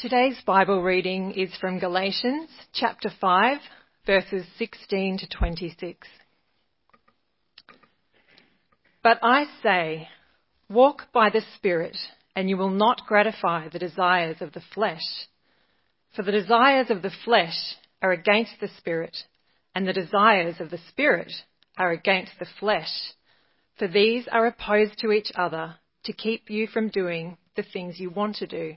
Today's Bible reading is from Galatians chapter 5, verses 16 to 26. But I say, walk by the Spirit, and you will not gratify the desires of the flesh. For the desires of the flesh are against the Spirit, and the desires of the Spirit are against the flesh. For these are opposed to each other to keep you from doing the things you want to do.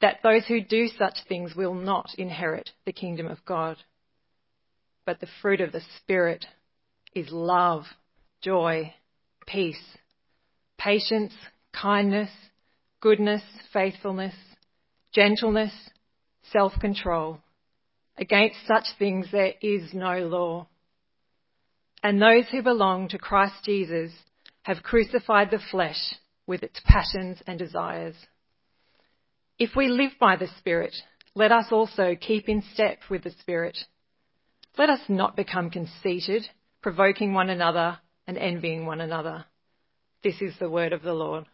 that those who do such things will not inherit the kingdom of God. But the fruit of the Spirit is love, joy, peace, patience, kindness, goodness, faithfulness, gentleness, self control. Against such things there is no law. And those who belong to Christ Jesus have crucified the flesh with its passions and desires. If we live by the Spirit, let us also keep in step with the Spirit. Let us not become conceited, provoking one another and envying one another. This is the word of the Lord.